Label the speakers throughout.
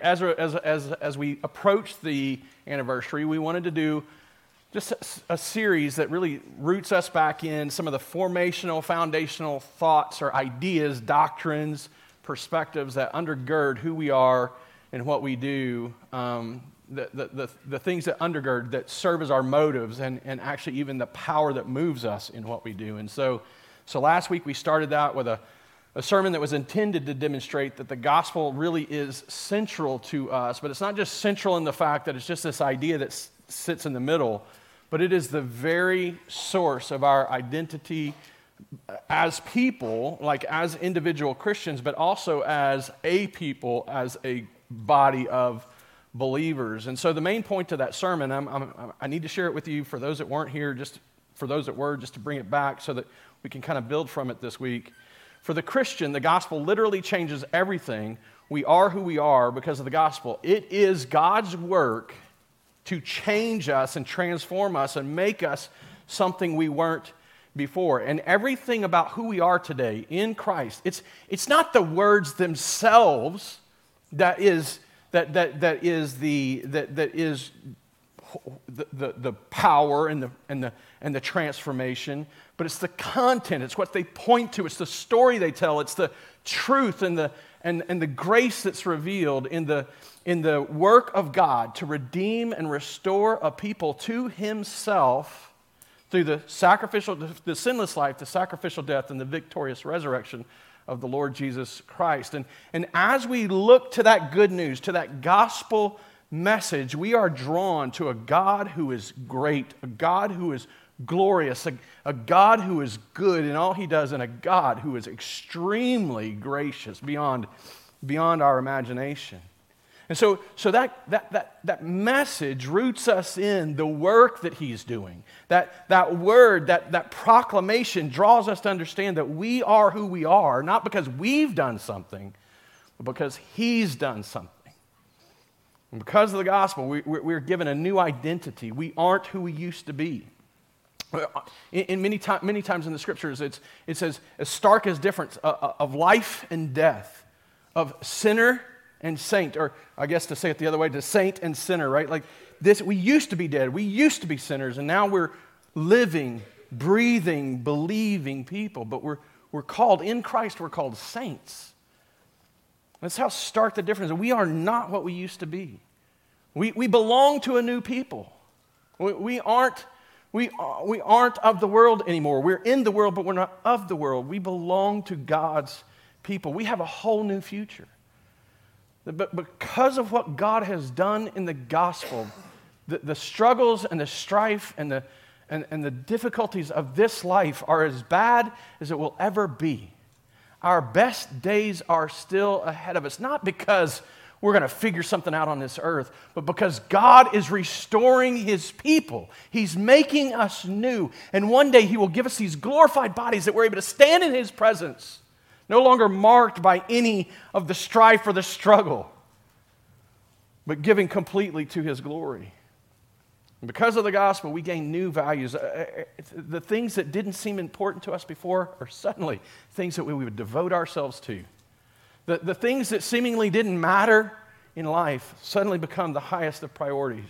Speaker 1: As, as, as, as we approach the anniversary, we wanted to do just a, a, series that really roots us back in some of the formational, foundational thoughts or ideas, doctrines, perspectives that undergird who we are and what we do, um, the, the, the, the, things that undergird, that serve as our motives, and, and actually even the power that moves us in what we do. And so, so last week we started out with a a sermon that was intended to demonstrate that the gospel really is central to us, but it's not just central in the fact that it's just this idea that s- sits in the middle, but it is the very source of our identity uh, as people, like as individual Christians, but also as a people, as a body of believers. And so the main point of that sermon, I'm, I'm, i need to share it with you for those that weren't here, just for those that were, just to bring it back so that we can kind of build from it this week. For the Christian, the gospel literally changes everything. We are who we are because of the gospel. It is God's work to change us and transform us and make us something we weren't before. And everything about who we are today in Christ, it's, it's not the words themselves that is, that, that, that is, the, that, that is the, the, the power and the, and, the, and the transformation, but it's the content, it's what they point to, it's the story they tell, it's the truth and the, and, and the grace that's revealed in the, in the work of God to redeem and restore a people to Himself through the sacrificial, the sinless life, the sacrificial death, and the victorious resurrection of the Lord Jesus Christ. And, and as we look to that good news, to that gospel message, we are drawn to a God who is great, a God who is glorious, a, a, God who is good in all he does, and a God who is extremely gracious beyond, beyond our imagination. And so, so that, that, that, that message roots us in the work that he's doing. That, that word, that, that proclamation draws us to understand that we are who we are, not because we've done something, but because he's done something. And because of the gospel, we, we're given a new identity. We aren't who we used to be. In, many, time, many times in the scriptures, it's, it says, as stark as difference uh, uh, of life and death, of sinner and saint, or I guess to say it the other way, to saint and sinner, right? Like this, we used to be dead, we used to be sinners, and now we're living, breathing, believing people, but we're, we're called, in Christ, we're called saints. That's how stark the difference is. We are not what we used to be. We, we belong to a new people. We, we, aren't, we, we aren't of the world anymore. We're in the world, but we're not of the world. We belong to God's people. We have a whole new future. But because of what God has done in the gospel, the, the struggles and the strife and the, and, and the difficulties of this life are as bad as it will ever be. Our best days are still ahead of us, not because we're going to figure something out on this earth, but because God is restoring his people. He's making us new. And one day he will give us these glorified bodies that we're able to stand in his presence, no longer marked by any of the strife or the struggle, but giving completely to his glory. And because of the gospel, we gain new values. Uh, uh, the things that didn't seem important to us before are suddenly things that we would devote ourselves to. The, the things that seemingly didn't matter in life suddenly become the highest of priorities.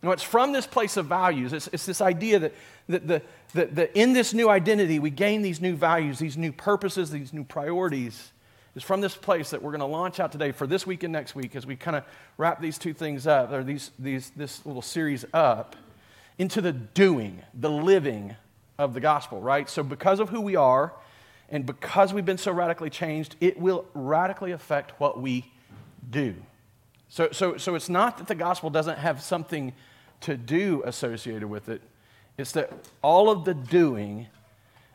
Speaker 1: You know, it's from this place of values. It's, it's this idea that, that, the, that, that in this new identity, we gain these new values, these new purposes, these new priorities is from this place that we're going to launch out today for this week and next week as we kind of wrap these two things up, or these, these, this little series up, into the doing, the living of the gospel, right? So, because of who we are, and because we've been so radically changed, it will radically affect what we do. So, so, so it's not that the gospel doesn't have something to do associated with it, it's that all of the doing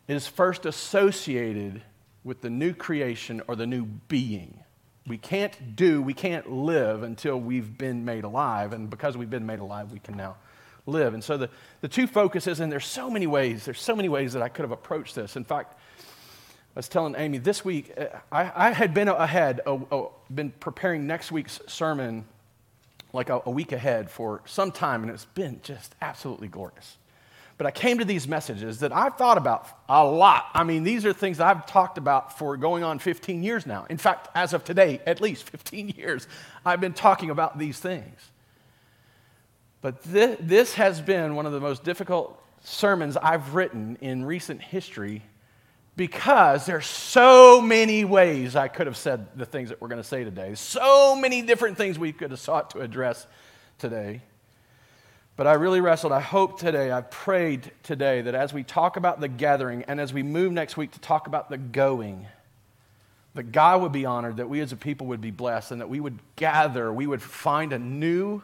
Speaker 1: is first associated with the new creation or the new being. We can't do, we can't live until we've been made alive. And because we've been made alive, we can now live. And so the, the two focuses, and there's so many ways, there's so many ways that I could have approached this. In fact, I was telling Amy this week, uh, I, I had been ahead, uh, uh, been preparing next week's sermon like a, a week ahead for some time, and it's been just absolutely glorious. But I came to these messages that I've thought about a lot. I mean, these are things I've talked about for going on 15 years now. In fact, as of today, at least 15 years, I've been talking about these things. But this has been one of the most difficult sermons I've written in recent history because there's so many ways I could have said the things that we're going to say today. So many different things we could have sought to address today. But I really wrestled. I hope today, I prayed today that as we talk about the gathering and as we move next week to talk about the going, that God would be honored, that we as a people would be blessed, and that we would gather, we would find a new,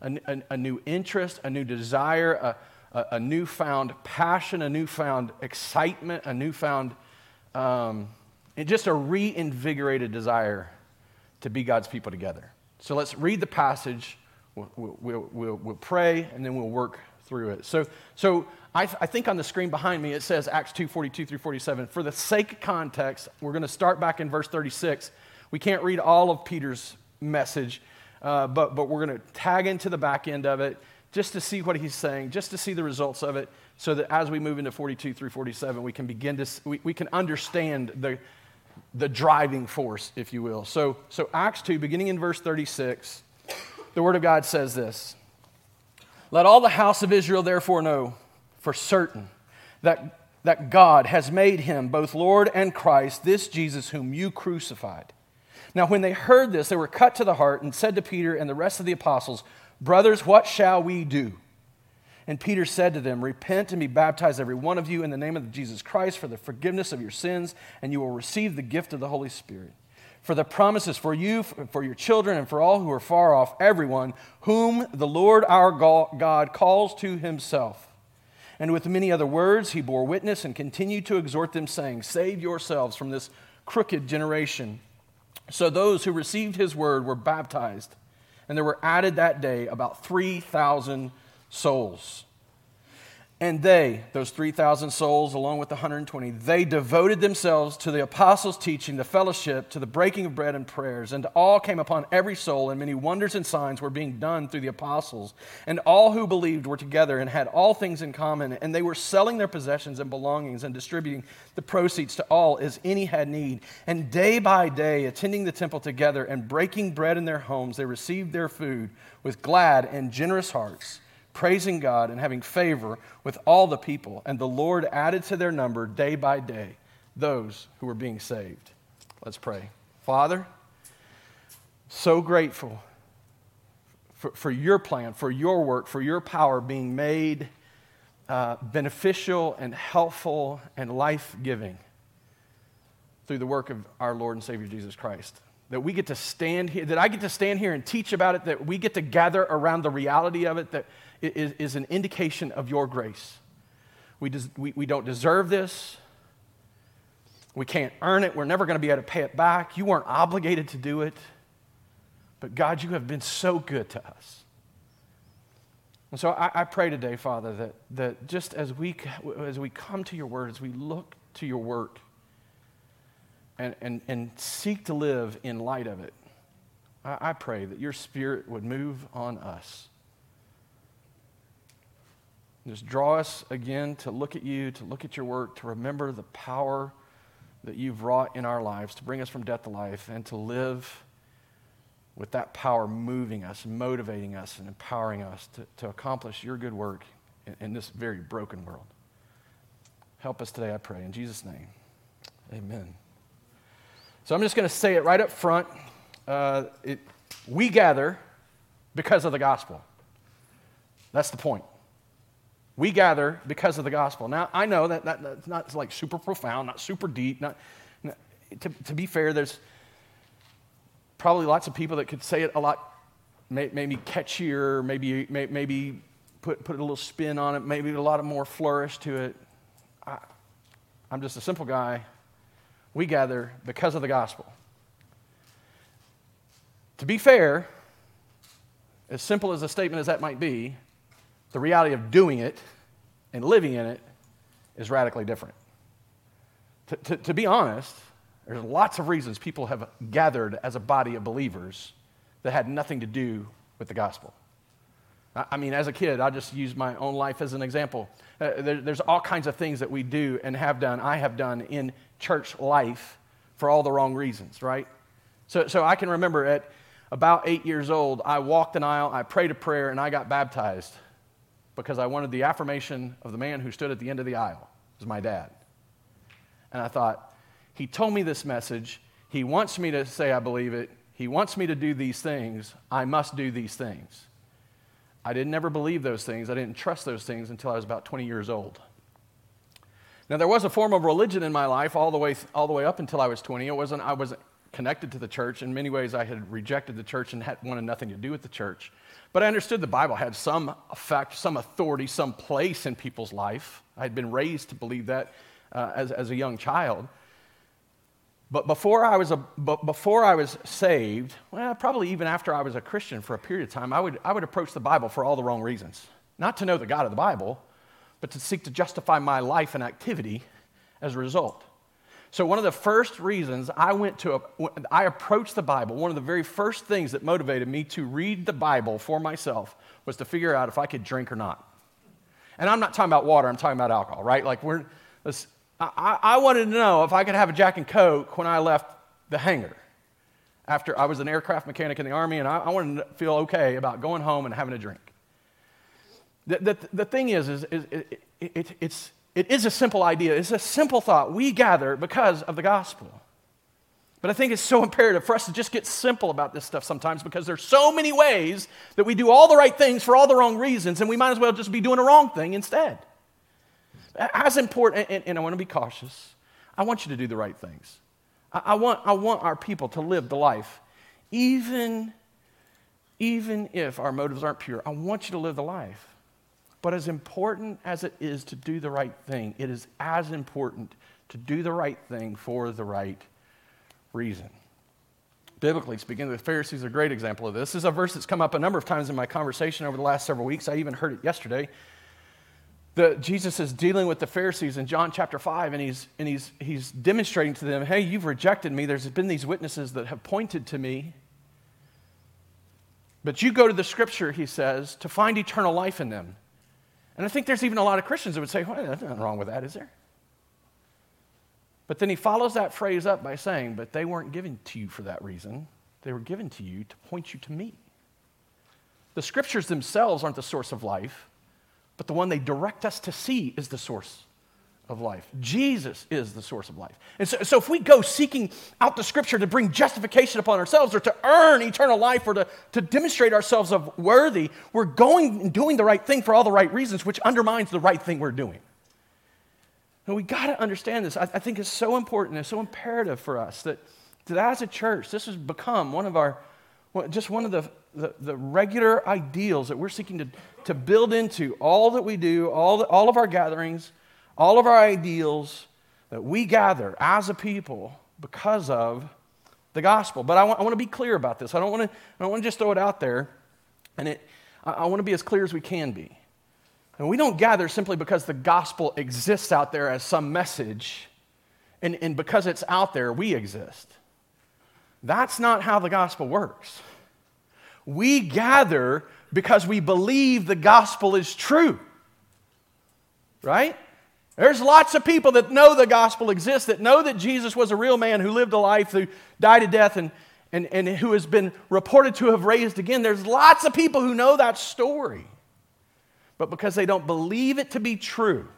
Speaker 1: a, a, a new interest, a new desire, a, a, a, newfound passion, a newfound excitement, a newfound, um, and just a reinvigorated desire to be God's people together. So let's read the passage We'll, we'll, we'll, we'll, pray and then we'll work through it. So, so I, I think on the screen behind me it says Acts 2 42 through 47. For the sake of context, we're going to start back in verse 36. We can't read all of Peter's message, uh, but, but we're going to tag into the back end of it just to see what he's saying, just to see the results of it, so that as we move into 42 through 47, we can begin to, we, we can understand the, the driving force, if you will. So, so Acts 2, beginning in verse 36 the Word of God says this Let all the house of Israel therefore know for certain that, that God has made him both Lord and Christ, this Jesus whom you crucified. Now, when they heard this, they were cut to the heart and said to Peter and the rest of the apostles, Brothers, what shall we do? And Peter said to them, Repent and be baptized, every one of you, in the name of Jesus Christ for the forgiveness of your sins, and you will receive the gift of the Holy Spirit. For the promises for you, for your children, and for all who are far off, everyone whom the Lord our God calls to himself. And with many other words, he bore witness and continued to exhort them, saying, Save yourselves from this crooked generation. So those who received his word were baptized, and there were added that day about 3,000 souls. And they, those 3,000 souls, along with the 120, they devoted themselves to the apostles' teaching, the fellowship, to the breaking of bread and prayers. And all came upon every soul, and many wonders and signs were being done through the apostles. And all who believed were together and had all things in common. And they were selling their possessions and belongings and distributing the proceeds to all as any had need. And day by day, attending the temple together and breaking bread in their homes, they received their food with glad and generous hearts praising God and having favor with all the people. And the Lord added to their number day by day those who were being saved. Let's pray. Father, so grateful for, for your plan, for your work, for your power being made uh, beneficial and helpful and life giving through the work of our Lord and Savior Jesus Christ that we get to stand here, that I get to stand here and teach about it, that we get to gather around the reality of it, that is, is an indication of your grace. We, des, we, we don't deserve this. We can't earn it. We're never going to be able to pay it back. You weren't obligated to do it. But God, you have been so good to us. And so I, I, pray today, Father, that, that just as we, as we come to your word, as we look to your work and, and, and seek to live in light of it, I, I pray that your spirit would move on us. Just draw us again to look at you, to look at your work, to remember the power that you've wrought in our lives, to bring us from death to life, and to live with that power moving us, motivating us, and empowering us to, to accomplish your good work in, in this very broken world. Help us today, I pray. In Jesus' name, amen. So I'm just going to say it right up front. Uh, it, we gather because of the gospel. That's the point. We gather because of the gospel. Now, I know that, that that's not like super profound, not super deep. Not, to, to be fair, there's probably lots of people that could say it a lot, maybe catchier, maybe, maybe put, put a little spin on it, maybe a lot of more flourish to it. I, I'm just a simple guy. We gather because of the gospel. To be fair, as simple as a statement as that might be, the reality of doing it and living in it is radically different. To, to, to, be honest, there's lots of reasons people have gathered as a body of believers that had nothing to do with the gospel. I mean, as a kid, I just use my own life as an example. Uh, there, there's all kinds of things that we do and have done, I have done in church life for all the wrong reasons, right? So, so I can remember at about eight years old, I walked an aisle, I prayed a prayer, and I got baptized because I wanted the affirmation of the man who stood at the end of the aisle. It was my dad. And I thought, he told me this message. He wants me to say I believe it. He wants me to do these things. I must do these things. I didn't ever believe those things. I didn't trust those things until I was about 20 years old. Now, there was a form of religion in my life all the way, all the way up until I was 20. It wasn't, I wasn't connected to the church. In many ways, I had rejected the church and had wanted nothing to do with the church. But I understood the Bible had some effect, some authority, some place in people's life. I had been raised to believe that uh, as, as a young child. But before I, was a, before I was saved, well, probably even after I was a Christian for a period of time, I would, I would approach the Bible for all the wrong reasons. Not to know the God of the Bible, but to seek to justify my life and activity as a result. So, one of the first reasons I went to, a, I approached the Bible, one of the very first things that motivated me to read the Bible for myself was to figure out if I could drink or not. And I'm not talking about water, I'm talking about alcohol, right? Like, we're, I, I wanted to know if I could have a Jack and Coke when I left the hangar. After I was an aircraft mechanic in the Army, and I, I wanted to feel okay about going home and having a drink. The, the, the thing is, is, is it, it, it's, it is a simple idea. It's a simple thought. We gather because of the gospel. But I think it's so imperative for us to just get simple about this stuff sometimes because there's so many ways that we do all the right things for all the wrong reasons, and we might as well just be doing the wrong thing instead. As important, and, and I want to be cautious, I want you to do the right things. I, I, want, I want our people to live the life, even, even if our motives aren't pure. I want you to live the life. But as important as it is to do the right thing, it is as important to do the right thing for the right reason. Biblically speaking, the Pharisees are a great example of this. This is a verse that's come up a number of times in my conversation over the last several weeks. I even heard it yesterday. The, Jesus is dealing with the Pharisees in John chapter 5, and, he's, and he's, he's demonstrating to them, hey, you've rejected me. There's been these witnesses that have pointed to me. But you go to the scripture, he says, to find eternal life in them. And I think there's even a lot of Christians that would say, well, there's nothing wrong with that, is there? But then he follows that phrase up by saying, but they weren't given to you for that reason. They were given to you to point you to me. The scriptures themselves aren't the source of life, but the one they direct us to see is the source of life. Jesus is the source of life. And so, so, if we go seeking out the scripture to bring justification upon ourselves or to earn eternal life or to, to demonstrate ourselves of worthy, we're going and doing the right thing for all the right reasons, which undermines the right thing we're doing. And we got to understand this. I, I think it's so important, and so imperative for us that, that as a church, this has become one of our, just one of the, the, the regular ideals that we're seeking to, to build into all that we do, all, the, all of our gatherings all of our ideals that we gather as a people because of the gospel. But I want, I want to be clear about this. I don't want to, I don't want to just throw it out there. And it, I, want to be as clear as we can be. And we don't gather simply because the gospel exists out there as some message, and, and because it's out there, we exist. That's not how the gospel works. We gather because we believe the gospel is true, right? There's lots of people that know the gospel exists, that know that Jesus was a real man who lived a life, who died a death, and, and, and who has been reported to have raised again. There's lots of people who know that story. But because they don't believe it to be true,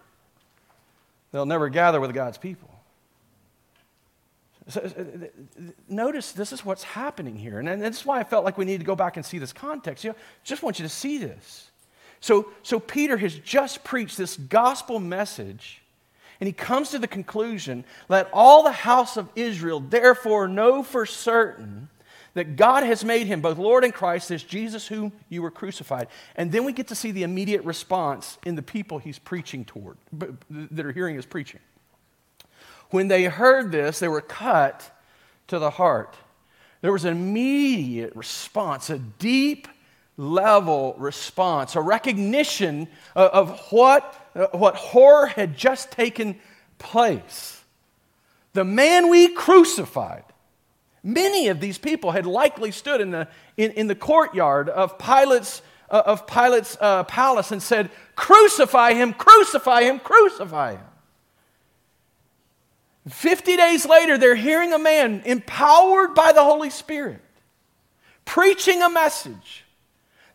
Speaker 1: they'll never gather with God's people. So, notice this is what's happening here. And that's why I felt like we need to go back and see this context. You know, just want you to see this. So, so Peter has just preached this gospel message, and he comes to the conclusion let all the house of Israel therefore know for certain that God has made him both Lord and Christ, this Jesus whom you were crucified. And then we get to see the immediate response in the people he's preaching toward, that are hearing his preaching. When they heard this, they were cut to the heart. There was an immediate response, a deep level response, a recognition of, what, what horror had just taken place. The man we crucified. Many of these people had likely stood in the, in, in the courtyard of Pilate's uh, of Pilate's uh, palace and said, Crucify him, crucify him, crucify him. 50 days later, they're hearing a man empowered by the Holy Spirit preaching a message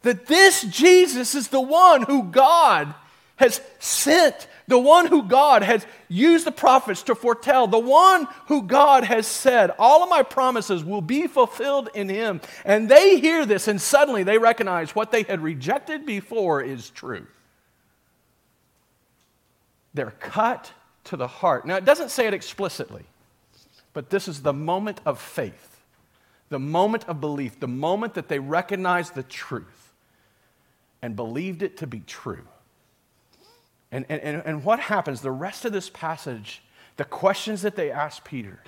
Speaker 1: that this Jesus is the one who God has sent, the one who God has used the prophets to foretell, the one who God has said, All of my promises will be fulfilled in him. And they hear this, and suddenly they recognize what they had rejected before is true. They're cut to the heart. Now, it doesn't say it explicitly, but this is the moment of faith, the moment of belief, the moment that they recognize the truth and believed it to be true. And, and, and what happens, the rest of this passage, the questions that they ask Peter,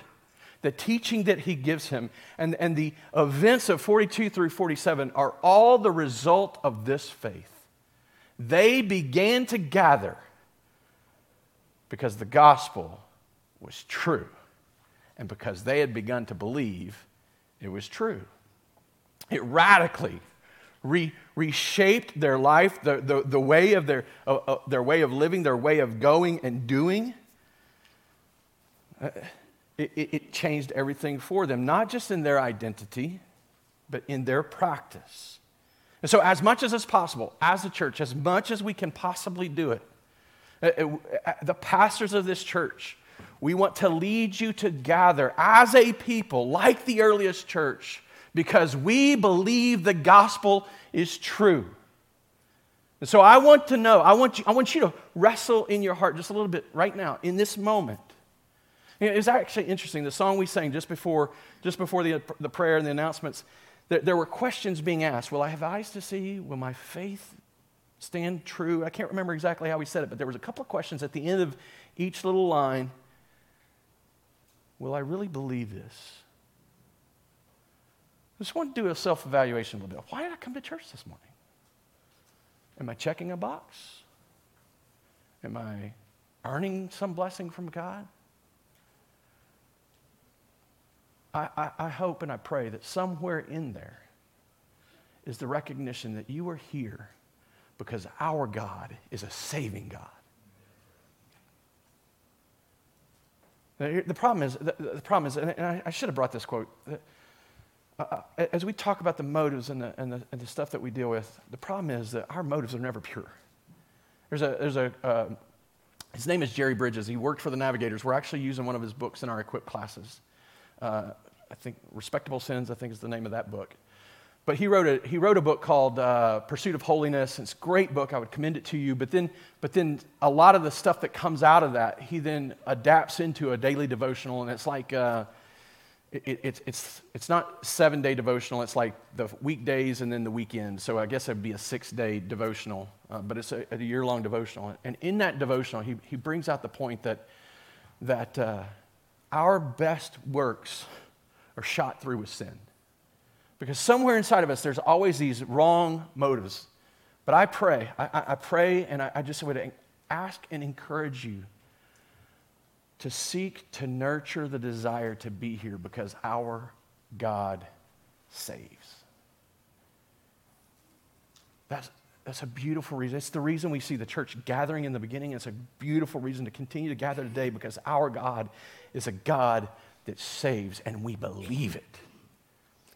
Speaker 1: the teaching that he gives him, and, and the events of 42 through 47 are all the result of this faith. They began to gather because the gospel was true and because they had begun to believe it was true. It radically re- reshaped their life, the, the, the way of their, uh, uh, their way of living, their way of going and doing. Uh, it, it changed everything for them, not just in their identity, but in their practice. And so, as much as is possible, as a church, as much as we can possibly do it, uh, uh, the pastors of this church, we want to lead you to gather as a people, like the earliest church, because we believe the gospel is true. And so I want to know, I want you, I want you to wrestle in your heart just a little bit right now, in this moment. It's actually interesting. The song we sang just before, just before the, the prayer and the announcements, there, there were questions being asked. Will I have eyes to see? Will my faith stand true? I can't remember exactly how he said it, but there was a couple of questions at the end of each little line. Will I really believe this? I just want to do a self evaluation a little bit. Why did I come to church this morning? Am I checking a box? Am I earning some blessing from God? I, I, I, hope and I pray that somewhere in there is the recognition that you are here because our God is a saving God. The problem is, the, problem is, and I should have brought this quote. Uh, uh, as we talk about the motives and the, and, the, and the stuff that we deal with, the problem is that our motives are never pure. There's a, there's a uh, his name is Jerry Bridges. He worked for the Navigators. We're actually using one of his books in our equip classes. Uh, I think Respectable Sins, I think is the name of that book. But he wrote a, he wrote a book called uh, Pursuit of Holiness. It's a great book. I would commend it to you. But then, but then a lot of the stuff that comes out of that, he then adapts into a daily devotional. And it's like, uh, it, it, it's, it's not seven day devotional, it's like the weekdays and then the weekend. So I guess it'd be a six day devotional, uh, but it's a, a year long devotional. And in that devotional, he, he brings out the point that, that uh, our best works are shot through with sin. Because somewhere inside of us, there's always these wrong motives. But I pray, I, I pray, and I, I just would ask and encourage you to seek to nurture the desire to be here because our God saves. That's, that's a beautiful reason. It's the reason we see the church gathering in the beginning. It's a beautiful reason to continue to gather today because our God is a God that saves and we believe it.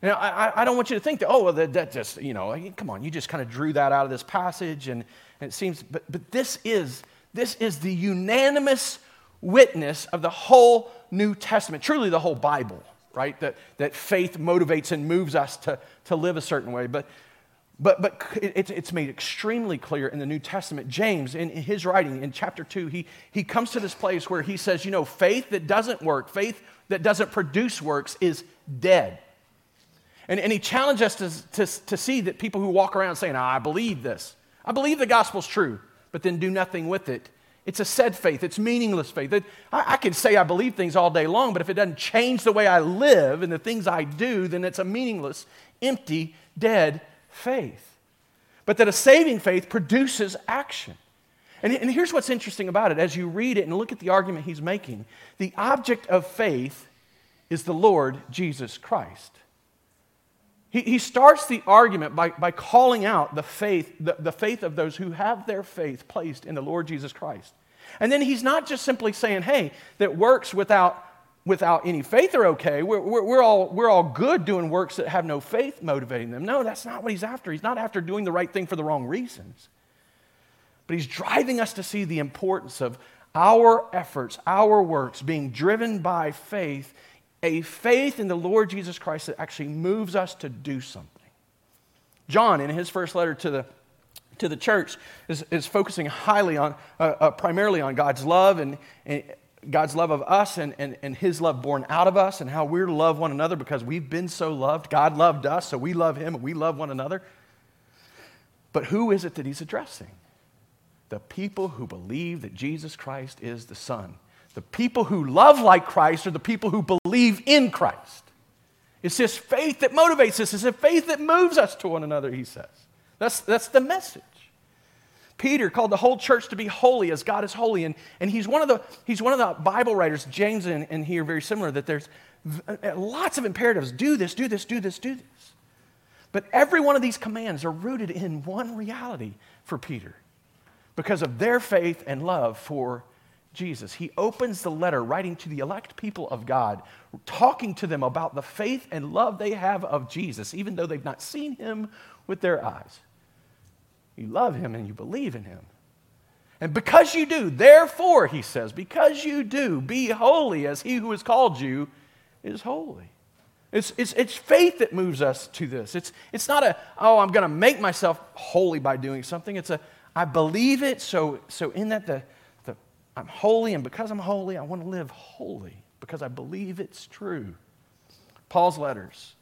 Speaker 1: Now, I, I don't want you to think that, oh, well, that, that just, you know, come on, you just kind of drew that out of this passage and, and it seems, but, but this is, this is the unanimous witness of the whole New Testament, truly the whole Bible, right? That, that faith motivates and moves us to, to live a certain way. But, but, but it, it's made extremely clear in the New Testament. James, in his writing in chapter 2, he, he comes to this place where he says, you know, faith that doesn't work, faith that doesn't produce works is dead. And, and he challenged us to, to, to see that people who walk around saying, oh, I believe this, I believe the gospel's true, but then do nothing with it, it's a said faith. It's meaningless faith. It, I, I can say I believe things all day long, but if it doesn't change the way I live and the things I do, then it's a meaningless, empty, dead faith. But that a saving faith produces action. And, and here's what's interesting about it. As you read it and look at the argument he's making, the object of faith is the Lord Jesus Christ. He, he starts the argument by, by calling out the faith, the, the faith of those who have their faith placed in the Lord Jesus Christ. And then he's not just simply saying, hey, that works without, without any faith are okay. We're, we're, we're, all, we're all good doing works that have no faith motivating them. No, that's not what he's after. He's not after doing the right thing for the wrong reasons. But he's driving us to see the importance of our efforts, our works being driven by faith, a faith in the Lord Jesus Christ that actually moves us to do something. John, in his first letter to the to the church is, is focusing highly on, uh, uh, primarily on God's love and, and, God's love of us and, and, and His love born out of us and how we're to love one another because we've been so loved. God loved us, so we love Him and we love one another. But who is it that He's addressing? The people who believe that Jesus Christ is the Son. The people who love like Christ are the people who believe in Christ. It's this faith that motivates us, it's a faith that moves us to one another, he says. That's, that's the message. Peter called the whole church to be holy as God is holy. And, and he's, one of the, he's one of the Bible writers, James and, and here, very similar, that there's uh, uh, lots of imperatives do this, do this, do this, do this. But every one of these commands are rooted in one reality for Peter because of their faith and love for Jesus. He opens the letter writing to the elect people of God, talking to them about the faith and love they have of Jesus, even though they've not seen him with their eyes. You love him and you believe in him. And because you do, therefore, he says, because you do, be holy as he who has called you is holy. It's, it's, it's faith that moves us to this. It's, it's not a, oh, I'm going to make myself holy by doing something. It's a, I believe it, so, so in that the, the, I'm holy, and because I'm holy, I want to live holy because I believe it's true. Paul's letters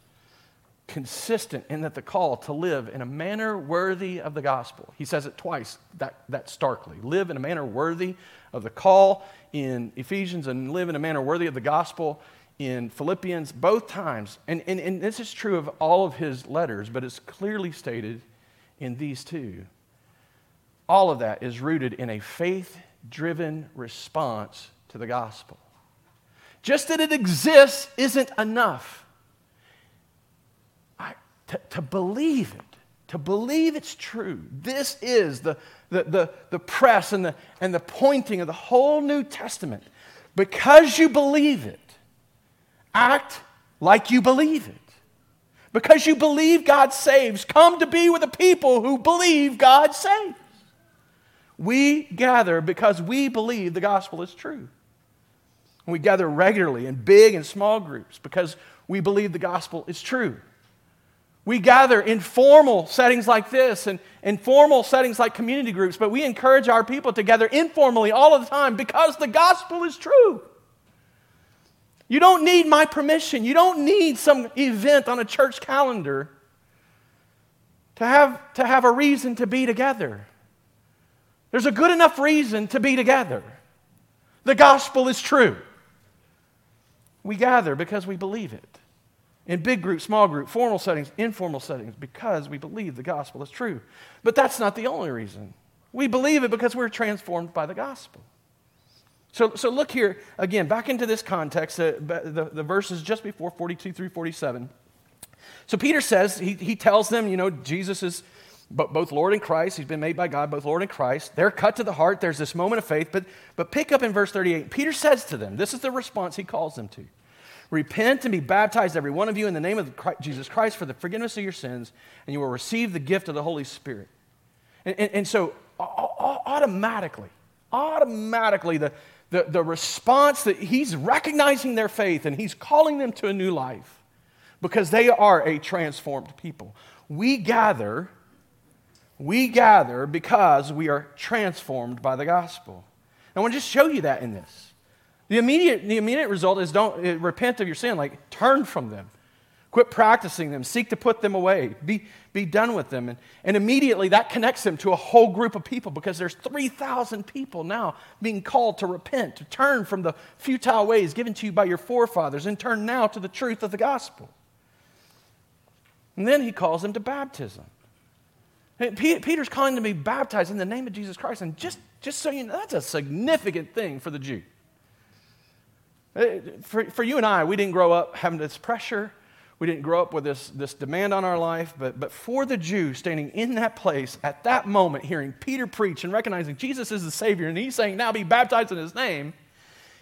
Speaker 1: consistent in that the call to live in a manner worthy of the gospel. He says it twice that, that starkly. Live in a manner worthy of the call in Ephesians and live in a manner worthy of the gospel in Philippians, both times. And, and, and this is true of all of his letters, but it's clearly stated in these two. All of that is rooted in a faith driven response to the gospel. Just that it exists isn't enough to, to believe it, to believe it's true. This is the, the, the, the press and the, and the pointing of the whole New Testament. Because you believe it, act like you believe it. Because you believe God saves, come to be with the people who believe God saves. We gather because we believe the gospel is true. we gather regularly in big and small groups because we believe the gospel is true. We gather in formal settings like this and in formal settings like community groups, but we encourage our people to gather informally all of the time because the gospel is true. You don't need my permission. You don't need some event on a church calendar to have, to have a reason to be together. There's a good enough reason to be together. The gospel is true. We gather because we believe it in big group, small group, formal settings, informal settings, because we believe the gospel is true. But that's not the only reason. We believe it because we're transformed by the gospel. So, so look here again, back into this context, uh, the, the verses just before 42 through 47. So Peter says, he, he tells them, you know, Jesus is both Lord and Christ. He's been made by God, both Lord and Christ. They're cut to the heart. There's this moment of faith. But, but pick up in verse 38. Peter says to them, this is the response he calls them to. Repent and be baptized, every one of you, in the name of Jesus Christ for the forgiveness of your sins, and you will receive the gift of the Holy Spirit. And, and, and so, automatically, automatically, the, the, the response that he's recognizing their faith and he's calling them to a new life because they are a transformed people. We gather, we gather because we are transformed by the gospel. I want to just show you that in this. The immediate, the immediate result is don't uh, repent of your sin, like turn from them. Quit practicing them. Seek to put them away. Be, be done with them. And, and immediately that connects them to a whole group of people because there's 3,000 people now being called to repent, to turn from the futile ways given to you by your forefathers and turn now to the truth of the gospel. And then he calls them to baptism. Peter's calling to be baptized in the name of Jesus Christ. And just, just so you know, that's a significant thing for the Jew. For, for you and I, we didn't grow up having this pressure. we didn't grow up with this, this demand on our life, but, but for the Jew standing in that place at that moment, hearing Peter preach and recognizing Jesus is the Savior, and he's saying, now be baptized in his name,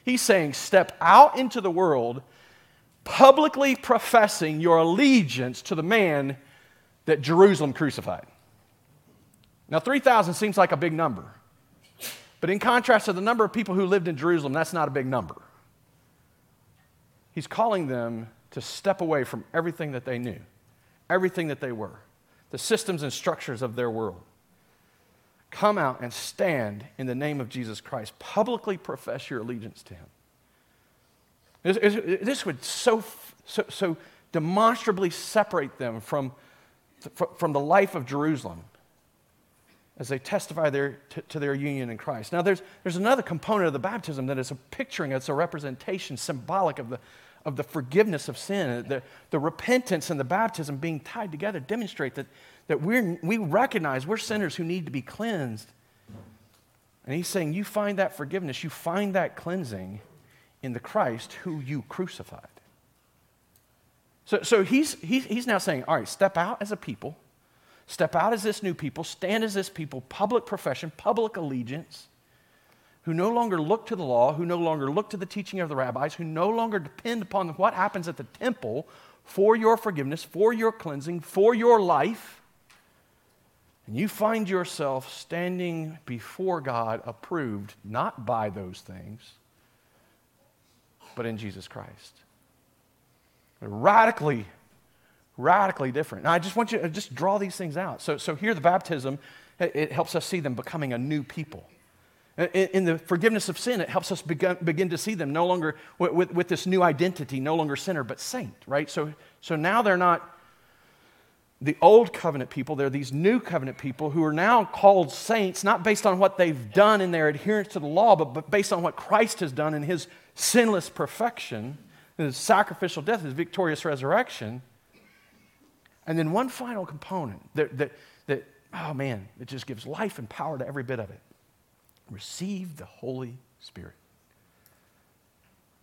Speaker 1: he's saying, step out into the world, publicly professing your allegiance to the man that Jerusalem crucified. Now, 3,000 seems like a big number. But in contrast to the number of people who lived in Jerusalem, that's not a big number. He's calling them to step away from everything that they knew, everything that they were, the systems and structures of their world. Come out and stand in the name of Jesus Christ. Publicly profess your allegiance to Him. This, this would so, so, so demonstrably separate them from, from the life of Jerusalem as they testify their, to, to, their union in Christ. Now, there's, there's another component of the baptism that is a picturing, it's a representation, symbolic of the, of the forgiveness of sin. The, the repentance and the baptism being tied together demonstrate that, that we're, we recognize we're sinners who need to be cleansed. And he's saying, You find that forgiveness, you find that cleansing in the Christ who you crucified. So, so he's, he's, he's now saying, All right, step out as a people Step out as this new people, stand as this people, public profession, public allegiance, who no longer look to the law, who no longer look to the teaching of the rabbis, who no longer depend upon what happens at the temple for your forgiveness, for your cleansing, for your life. And you find yourself standing before God approved not by those things, but in Jesus Christ. Radically radically different. Now, I just want you to just draw these things out. So, so here, the baptism, it, helps us see them becoming a new people. In, in the forgiveness of sin, it helps us begin, begin to see them no longer with, with, with, this new identity, no longer sinner, but saint, right? So, so now they're not the old covenant people, they're these new covenant people who are now called saints, not based on what they've done in their adherence to the law, but, but based on what Christ has done in his sinless perfection, his sacrificial death, his victorious resurrection. And then one final component that, that, that, oh man, it just gives life and power to every bit of it. Receive the Holy Spirit.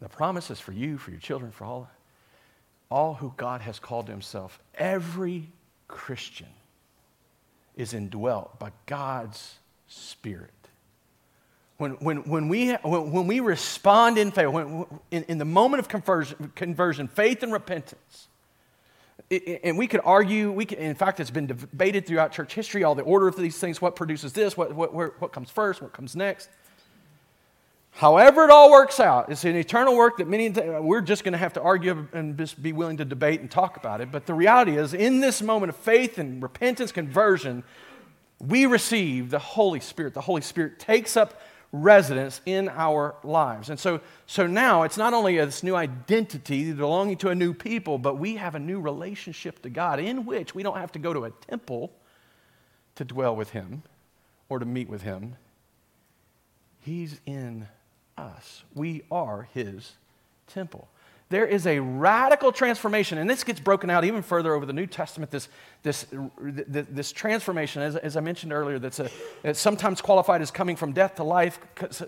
Speaker 1: The promise is for you, for your children, for all, all who God has called to himself. Every Christian is indwelt by God's Spirit. When, when, when, we, when, when we respond in faith, when, in, in the moment of conversion, conversion, faith and repentance, and we could argue, we could, in fact, it's been debated throughout church history, all the order of these things, what produces this, what, what, what comes first, what comes next. However, it all works out, it's an eternal work that many, we're just going to have to argue and just be willing to debate and talk about it. But the reality is, in this moment of faith and repentance, conversion, we receive the Holy Spirit. The Holy Spirit takes up residence in our lives. And so, so now it's not only this new identity belonging to a new people, but we have a new relationship to God in which we don't have to go to a temple to dwell with Him or to meet with Him. He's in us. We are His temple there is a radical transformation, and this gets broken out even further over the New Testament. This, this, this transformation, as, as I mentioned earlier, that's, a, that's sometimes qualified as coming from death to life,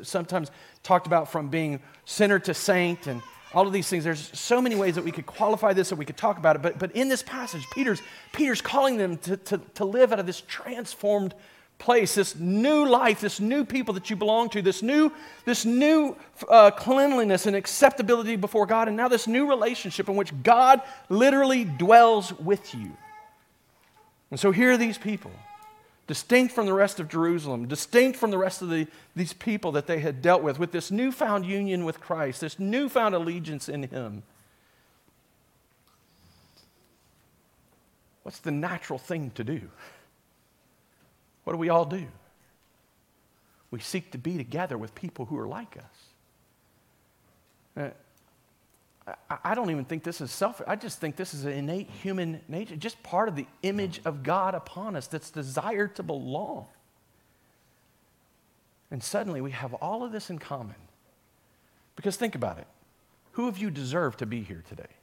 Speaker 1: sometimes talked about from being sinner to saint, and all of these things. There's so many ways that we could qualify this, that we could talk about it. But, but in this passage, Peter's, Peter's calling them to, to, to live out of this transformed place, this new life, this new people that you belong to, this new, this new uh, cleanliness and acceptability before God, and now this new relationship in which God literally dwells with you. And so here are these people, distinct from the rest of Jerusalem, distinct from the rest of the, these people that they had dealt with, with this newfound union with Christ, this newfound allegiance in Him. What's the natural thing to do? What do we all do? We seek to be together with people who are like us. Uh, I don't even think this is selfish. I just think this is an innate human nature, just part of the image of God upon us that's desire to belong. And suddenly we have all of this in common. Because think about it who of you deserve to be here today?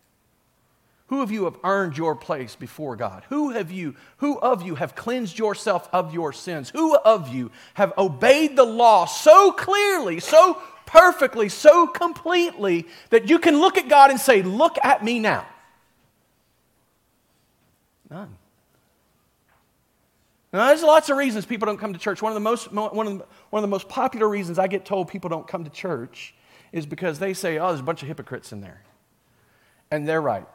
Speaker 1: Who of you have earned your place before God? Who have you, who of you have cleansed yourself of your sins? Who of you have obeyed the law so clearly, so perfectly, so completely that you can look at God and say, Look at me now? None. Now, there's lots of reasons people don't come to church. One of, the most, one, of the, one of the most popular reasons I get told people don't come to church is because they say, oh, there's a bunch of hypocrites in there. And they're right.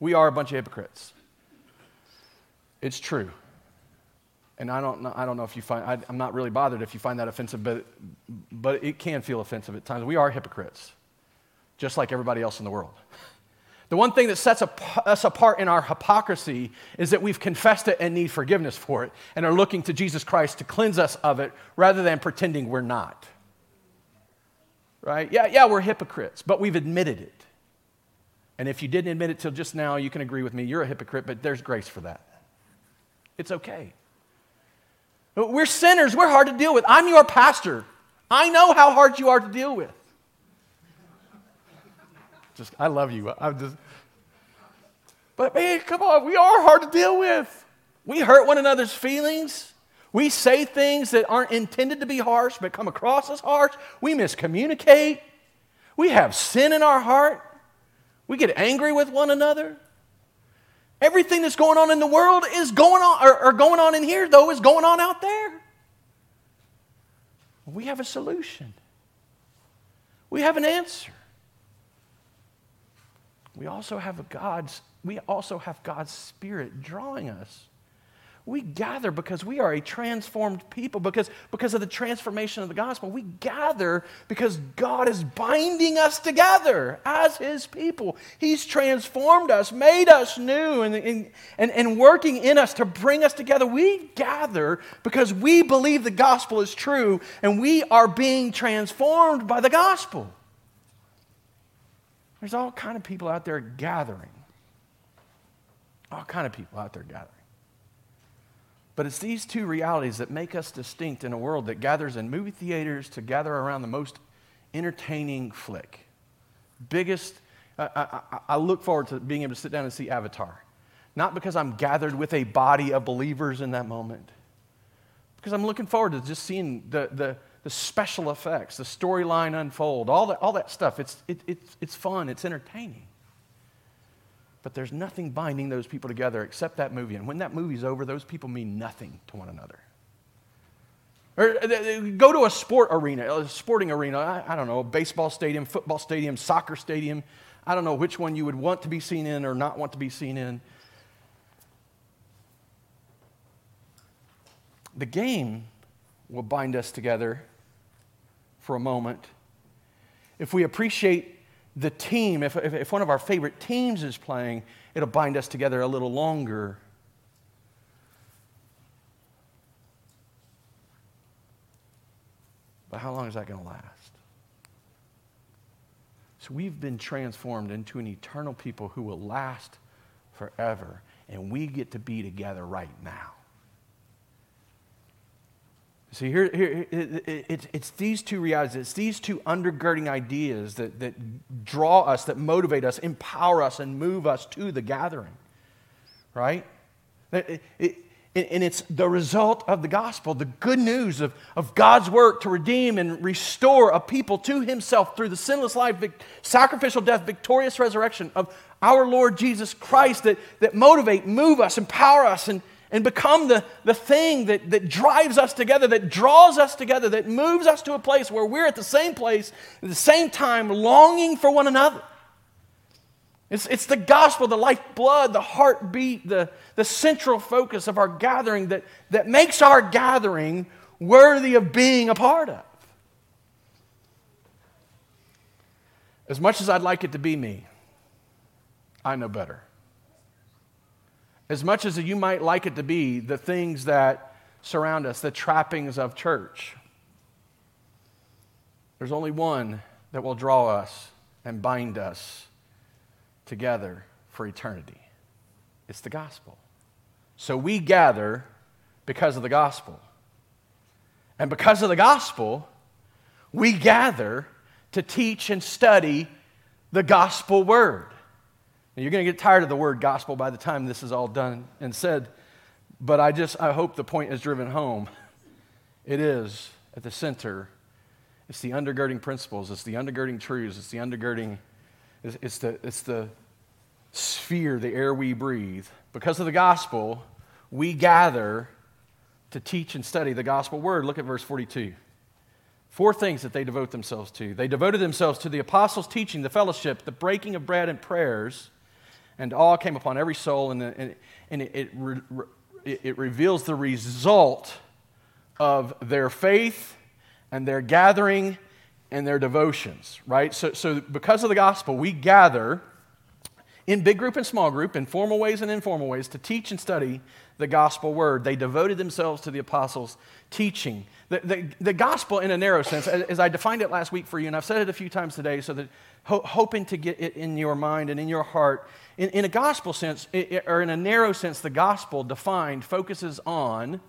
Speaker 1: We are a bunch of hypocrites. It's true. And I don't know, I don't know if you find, I, am not really bothered if you find that offensive, but, but it can feel offensive at times. We are hypocrites, just like everybody else in the world. The one thing that sets us apart in our hypocrisy is that we've confessed it and need forgiveness for it and are looking to Jesus Christ to cleanse us of it rather than pretending we're not. Right? Yeah, yeah, we're hypocrites, but we've admitted it. And if you didn't admit it till just now, you can agree with me, you're a hypocrite, but there's grace for that. It's okay. We're sinners, we're hard to deal with. I'm your pastor. I know how hard you are to deal with. Just, I love you. I'm just, but man, come on, we are hard to deal with. We hurt one another's feelings. We say things that aren't intended to be harsh, but come across as harsh. We miscommunicate. We have sin in our heart. We get angry with one another. Everything that's going on in the world is going on, or, or going on in here, though, is going on out there. We have a solution. We have an answer. We also have a God's, we also have God's Spirit drawing us. We gather because we are a transformed people, because, because of the transformation of the gospel. We gather because God is binding us together as His people. He's transformed us, made us new, and, and, and, and working in us to bring us together. We gather because we believe the gospel is true and we are being transformed by the gospel. There's all kind of people out there gathering. All kind of people out there gathering. But it's these two realities that make us distinct in a world that gathers in movie theaters to gather around the most entertaining flick. Biggest, I, I, I look forward to being able to sit down and see Avatar. Not because I'm gathered with a body of believers in that moment, because I'm looking forward to just seeing the, the, the special effects, the storyline unfold, all that, all that stuff. It's, it, it's, it's fun, it's entertaining. But there's nothing binding those people together except that movie. And when that movie's over, those people mean nothing to one another. Or uh, go to a sport arena, a sporting arena, I, I don't know, a baseball stadium, football stadium, soccer stadium. I don't know which one you would want to be seen in or not want to be seen in. The game will bind us together for a moment. If we appreciate the team, if, if, one of our favorite teams is playing, it'll bind us together a little longer. But how long is that going to last? So we've been transformed into an eternal people who will last forever, and we get to be together right now. See, here, here it, it, it, it's these two realities, it's these two undergirding ideas that, that draw us, that motivate us, empower us, and move us to the gathering, right? and it's the result of the gospel, the good news of, of God's work to redeem and restore a people to himself through the sinless life, sacrificial death, victorious resurrection of our Lord Jesus Christ that, that motivate, move us, empower us, and, and become the, the thing that, that drives us together, that draws us together, that moves us to a place where we're at the same place at the same time, longing for one another. It's, it's the gospel, the lifeblood, the heartbeat, the, the central focus of our gathering that, that makes our gathering worthy of being a part of. As much as I'd like it to be me, I know better as much as you might like it to be, the things that surround us, the trappings of church. There's only one that will draw us and bind us together for eternity it's the gospel. So we gather because of the gospel. And because of the gospel, we gather to teach and study the gospel word. And you're going to get tired of the word gospel by the time this is all done and said, but I just, I hope the point is driven home. It is at the center. It's the undergirding principles, it's the undergirding truths, it's the undergirding, it's, it's the, it's the, sphere, the air we breathe. Because of the gospel, we gather to teach and study the gospel word. Look at verse 42. Four things that they devote themselves to. They devoted themselves to the apostles' teaching, the fellowship, the breaking of bread, and prayers, and all came upon every soul, and, and, and it, it, it, it reveals the result of their faith and their gathering and their devotions, right? So, so because of the gospel, we gather in big group and small group, in formal ways and informal ways, to teach and study the gospel word. They devoted themselves to the apostles' teaching. The, the, the gospel, in a narrow sense, as I defined it last week for you, and I've said it a few times today, so that ho- hoping to get it in your mind and in your heart, in, in a gospel sense, it, or in a narrow sense, the gospel defined focuses on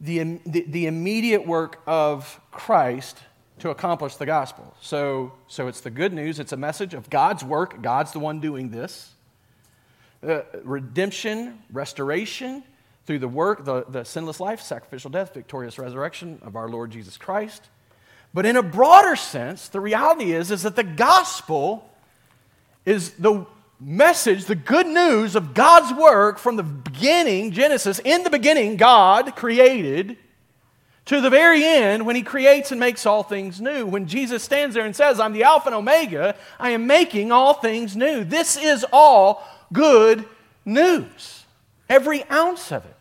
Speaker 1: the, the, the immediate work of Christ to accomplish the gospel. So, so it's the good news. It's a message of God's work. God's the one doing this. Uh, redemption, restoration through the work, the, the sinless life, sacrificial death, victorious resurrection of our Lord Jesus Christ. But in a broader sense, the reality is, is that the gospel is the message, the good news of God's work from the beginning, Genesis, in the beginning, God created to the very end when he creates and makes all things new. When Jesus stands there and says, I'm the Alpha and Omega, I am making all things new. This is all good news, every ounce of it.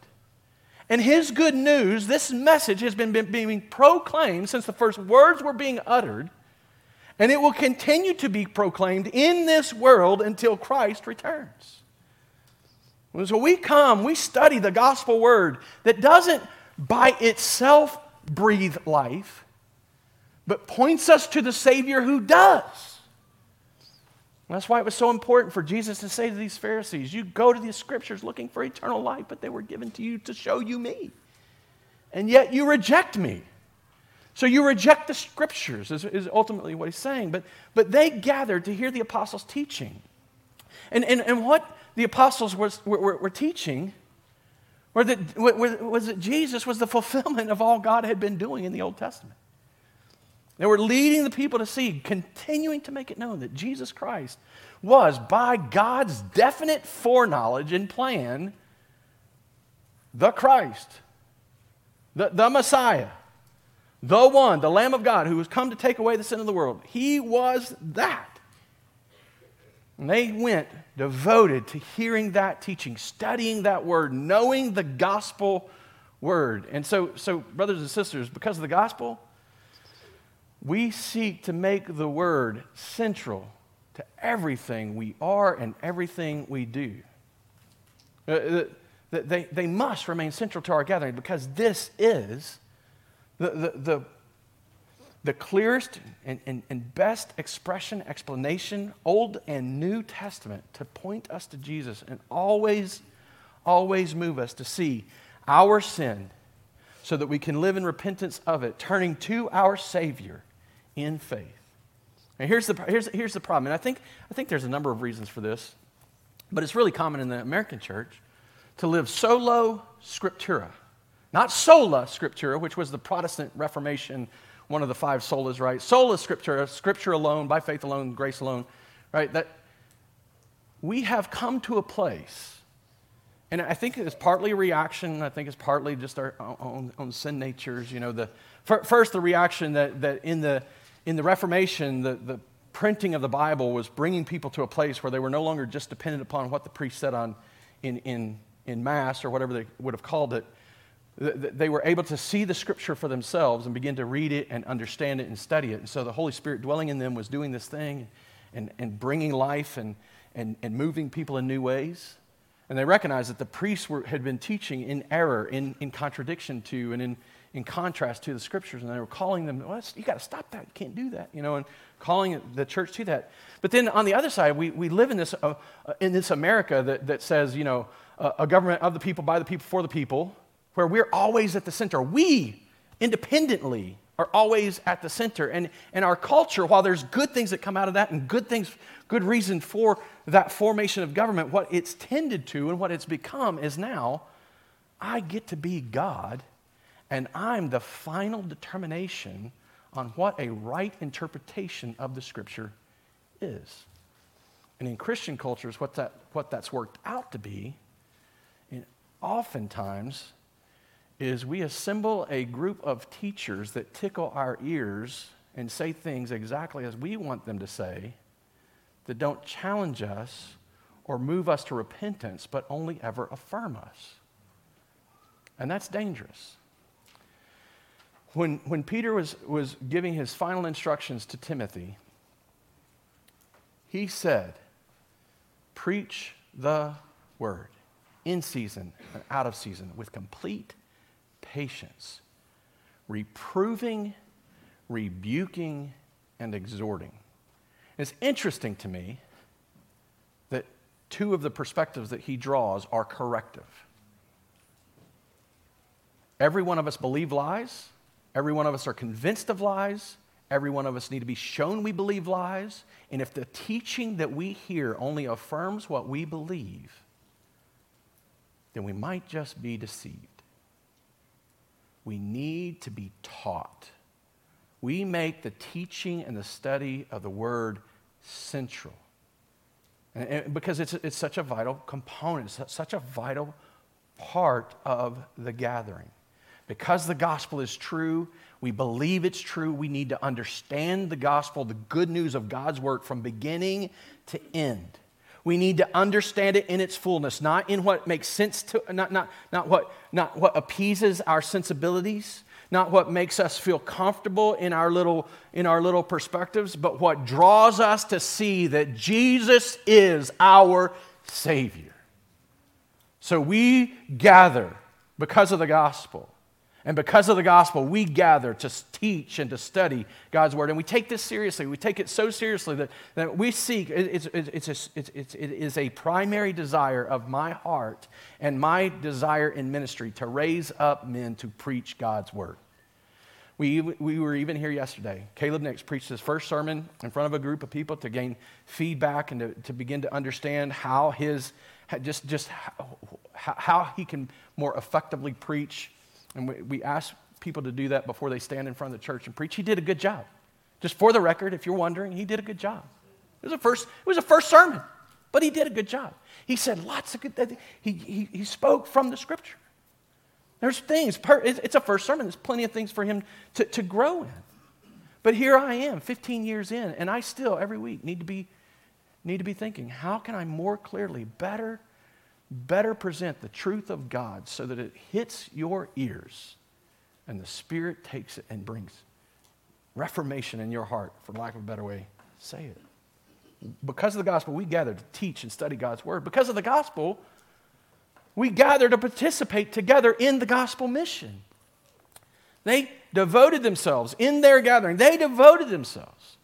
Speaker 1: And his good news, this message has been, being proclaimed since the first words were being uttered and it will continue to be proclaimed in this world until Christ returns. So we come, we study the gospel word that doesn't by itself breathe life, but points us to the Savior who does. That's why it was so important for Jesus to say to these Pharisees, You go to these scriptures looking for eternal life, but they were given to you to show you me. And yet you reject me. So you reject the scriptures, is, is ultimately what he's saying. But, but they gathered to hear the apostles' teaching. And, and, and what the apostles was, were, were teaching were that, was that Jesus was the fulfillment of all God had been doing in the Old Testament. They were leading the people to see, continuing to make it known that Jesus Christ was, by God's definite foreknowledge and plan, the Christ, the, the Messiah the one, the Lamb of God, who was come to take away the sin of the world. He was that. And they went devoted to hearing that teaching, studying that word, knowing the gospel word. And so, so, brothers and sisters, because of the gospel, we seek to make the word central to everything we are and everything we do. Uh, they, they must remain central to our gathering because this is the, the, the, the clearest and, and, and best expression, explanation, Old and New Testament, to point us to Jesus and always, always move us to see our sin so that we can live in repentance of it, turning to our Savior in faith. And here's the, here's, here's the problem, and I think, I think there's a number of reasons for this, but it's really common in the American church to live solo scriptura. Not sola scriptura, which was the Protestant Reformation, one of the five solas, right? Sola scriptura, scripture alone, by faith alone, grace alone, right? That we have come to a place, and I think it's partly a reaction, I think it's partly just our own, own sin natures. You know, the, first, the reaction that, that in, the, in the Reformation, the, the printing of the Bible was bringing people to a place where they were no longer just dependent upon what the priest said on in, in, in Mass or whatever they would have called it they were able to see the scripture for themselves and begin to read it and understand it and study it. And so the Holy Spirit dwelling in them was doing this thing and, and bringing life and, and, and moving people in new ways. And they recognized that the priests were, had been teaching in error, in, in contradiction to, and in, in contrast to the scriptures. And they were calling them, well, you got to stop that. You can't do that, you know, and calling the church to that. But then on the other side, we, we live in this, uh, uh in this America that, that says, you know, uh, a government of the people, by the people, for the people where we're always at the center. We, independently, are always at the center. And, and our culture, while there's good things that come out of that and good things, good reason for that formation of government, what it's tended to and what it's become is now I get to be God and I'm the final determination on what a right interpretation of the scripture is. And in Christian cultures, what, that, what that's worked out to be, oftentimes, is we assemble a group of teachers that tickle our ears and say things exactly as we want them to say that don't challenge us or move us to repentance, but only ever affirm us. And that's dangerous. When, when Peter was, was giving his final instructions to Timothy, he said, Preach the word in season and out of season with complete patience, reproving, rebuking, and exhorting. It's interesting to me that two of the perspectives that he draws are corrective. Every one of us believe lies, every one of us are convinced of lies, every one of us need to be shown we believe lies, and if the teaching that we hear only affirms what we believe, then we might just be deceived. We need to be taught. We make the teaching and the study of the Word central. And, and because it's, it's such a vital component, such a vital part of the gathering. Because the gospel is true, we believe it's true, we need to understand the gospel, the good news of God's work from beginning to end. We need to understand it in its fullness, not in what makes sense to, not, not, not, what, not what appeases our sensibilities, not what makes us feel comfortable in our little, in our little perspectives, but what draws us to see that Jesus is our Savior. So we gather because of the gospel and because of the gospel, we gather to teach and to study God's word. And we take this seriously. We take it so seriously that, that we seek, it's, it's, it's, it's, it's, it is a primary desire of my heart and my desire in ministry to raise up men to preach God's word. We, we were even here yesterday. Caleb Nix preached his first sermon in front of a group of people to gain feedback and to, to begin to understand how his, just, just how, how he can more effectively preach and we, we ask people to do that before they stand in front of the church and preach. He did a good job. Just for the record, if you're wondering, he did a good job. It was a first, it was a first sermon, but he did a good job. He said lots of good, he, he, he spoke from the scripture. There's things, it's a first sermon, there's plenty of things for him to, to grow in. But here I am, 15 years in, and I still, every week, need to be, need to be thinking, how can I more clearly, better better present the truth of God so that it hits your ears and the Spirit takes it and brings reformation in your heart, for lack of a better way, say it. Because of the gospel, we gather to teach and study God's word. Because of the gospel, we gather to participate together in the gospel mission. They devoted themselves in their gathering, they devoted themselves